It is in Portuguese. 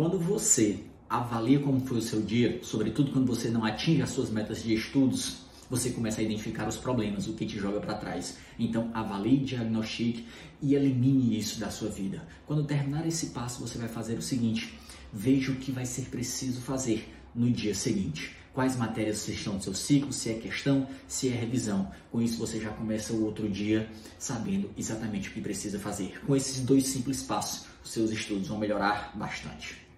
Quando você avalia como foi o seu dia, sobretudo quando você não atinge as suas metas de estudos, você começa a identificar os problemas, o que te joga para trás. Então, avalie, diagnostique e elimine isso da sua vida. Quando terminar esse passo, você vai fazer o seguinte: veja o que vai ser preciso fazer no dia seguinte. Quais matérias estão no seu ciclo, se é questão, se é revisão. Com isso você já começa o outro dia sabendo exatamente o que precisa fazer. Com esses dois simples passos, os seus estudos vão melhorar bastante.